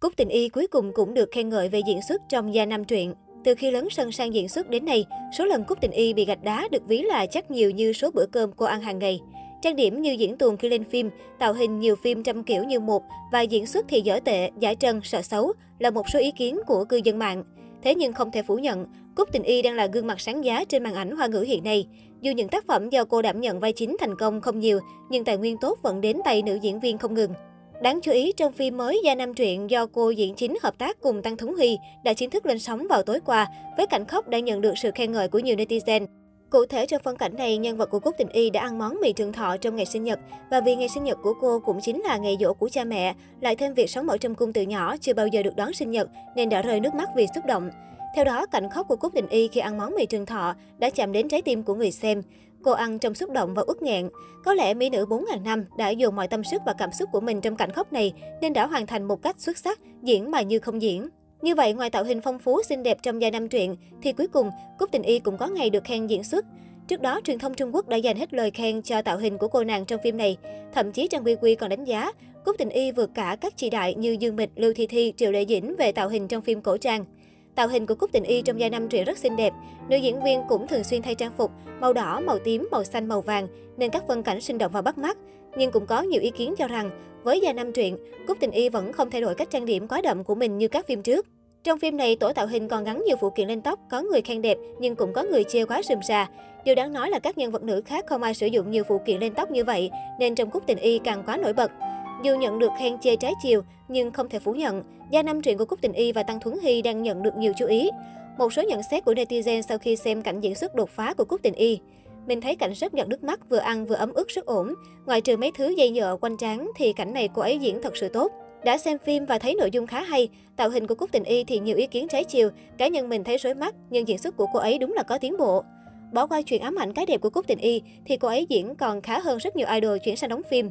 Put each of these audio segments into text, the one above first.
Cúc Tình Y cuối cùng cũng được khen ngợi về diễn xuất trong gia năm truyện. Từ khi lớn sân sang diễn xuất đến nay, số lần Cúc Tình Y bị gạch đá được ví là chắc nhiều như số bữa cơm cô ăn hàng ngày. Trang điểm như diễn tuồng khi lên phim, tạo hình nhiều phim trăm kiểu như một và diễn xuất thì dở tệ, giải trân, sợ xấu là một số ý kiến của cư dân mạng. Thế nhưng không thể phủ nhận, Cúc Tình Y đang là gương mặt sáng giá trên màn ảnh hoa ngữ hiện nay. Dù những tác phẩm do cô đảm nhận vai chính thành công không nhiều, nhưng tài nguyên tốt vẫn đến tay nữ diễn viên không ngừng. Đáng chú ý, trong phim mới Gia Nam Truyện do cô diễn chính hợp tác cùng Tăng Thống Huy đã chính thức lên sóng vào tối qua, với cảnh khóc đã nhận được sự khen ngợi của nhiều netizen. Cụ thể trong phân cảnh này, nhân vật của Cúc Tình Y đã ăn món mì trường thọ trong ngày sinh nhật và vì ngày sinh nhật của cô cũng chính là ngày dỗ của cha mẹ, lại thêm việc sống ở trong cung từ nhỏ chưa bao giờ được đón sinh nhật nên đã rơi nước mắt vì xúc động. Theo đó, cảnh khóc của Cúc Tình Y khi ăn món mì trường thọ đã chạm đến trái tim của người xem. Cô ăn trong xúc động và uất nghẹn. Có lẽ mỹ nữ 4.000 năm đã dồn mọi tâm sức và cảm xúc của mình trong cảnh khóc này nên đã hoàn thành một cách xuất sắc, diễn mà như không diễn. Như vậy, ngoài tạo hình phong phú xinh đẹp trong giai năm truyện, thì cuối cùng, Cúc Tình Y cũng có ngày được khen diễn xuất. Trước đó, truyền thông Trung Quốc đã dành hết lời khen cho tạo hình của cô nàng trong phim này. Thậm chí Trang Quy Quy còn đánh giá, Cúc Tình Y vượt cả các chị đại như Dương Mịch, Lưu Thi Thi, Triệu Lệ Dĩnh về tạo hình trong phim cổ trang. Tạo hình của Cúc Tình Y trong giai năm truyện rất xinh đẹp. Nữ diễn viên cũng thường xuyên thay trang phục màu đỏ, màu tím, màu xanh, màu vàng nên các phân cảnh sinh động và bắt mắt. Nhưng cũng có nhiều ý kiến cho rằng với giai năm truyện, Cúc Tình Y vẫn không thay đổi cách trang điểm quá đậm của mình như các phim trước. Trong phim này, tổ tạo hình còn gắn nhiều phụ kiện lên tóc, có người khen đẹp nhưng cũng có người chê quá rườm rà. Điều đáng nói là các nhân vật nữ khác không ai sử dụng nhiều phụ kiện lên tóc như vậy, nên trong Cúc Tình Y càng quá nổi bật. Dù nhận được khen chê trái chiều, nhưng không thể phủ nhận, gia năm truyện của Cúc Tình Y và Tăng Thuấn Hy đang nhận được nhiều chú ý. Một số nhận xét của netizen sau khi xem cảnh diễn xuất đột phá của Cúc Tình Y. Mình thấy cảnh rất giọt nước mắt, vừa ăn vừa ấm ức rất ổn. Ngoài trừ mấy thứ dây nhựa quanh trán thì cảnh này cô ấy diễn thật sự tốt. Đã xem phim và thấy nội dung khá hay, tạo hình của Cúc Tình Y thì nhiều ý kiến trái chiều, cá nhân mình thấy rối mắt, nhưng diễn xuất của cô ấy đúng là có tiến bộ. Bỏ qua chuyện ám ảnh cái đẹp của Cúc Tình Y thì cô ấy diễn còn khá hơn rất nhiều idol chuyển sang đóng phim.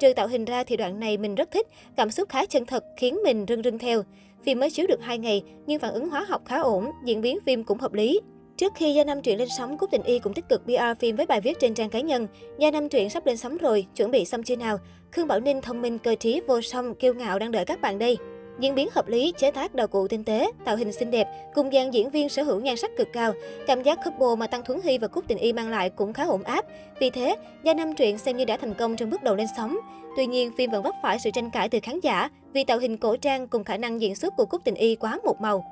Trừ tạo hình ra thì đoạn này mình rất thích, cảm xúc khá chân thật khiến mình rưng rưng theo. Phim mới chiếu được 2 ngày nhưng phản ứng hóa học khá ổn, diễn biến phim cũng hợp lý. Trước khi Gia nam Truyện lên sóng, Cúc Tình Y cũng tích cực PR phim với bài viết trên trang cá nhân. Gia nam Truyện sắp lên sóng rồi, chuẩn bị xong chưa nào? Khương Bảo Ninh thông minh cơ trí vô song, kiêu ngạo đang đợi các bạn đây. Diễn biến hợp lý, chế tác đạo cụ tinh tế, tạo hình xinh đẹp, cùng dàn diễn viên sở hữu nhan sắc cực cao. Cảm giác couple mà Tăng Thuấn Hy và Cúc Tình Y mang lại cũng khá ổn áp. Vì thế, Gia Năm Truyện xem như đã thành công trong bước đầu lên sóng. Tuy nhiên, phim vẫn vấp phải sự tranh cãi từ khán giả vì tạo hình cổ trang cùng khả năng diễn xuất của Cúc Tình Y quá một màu.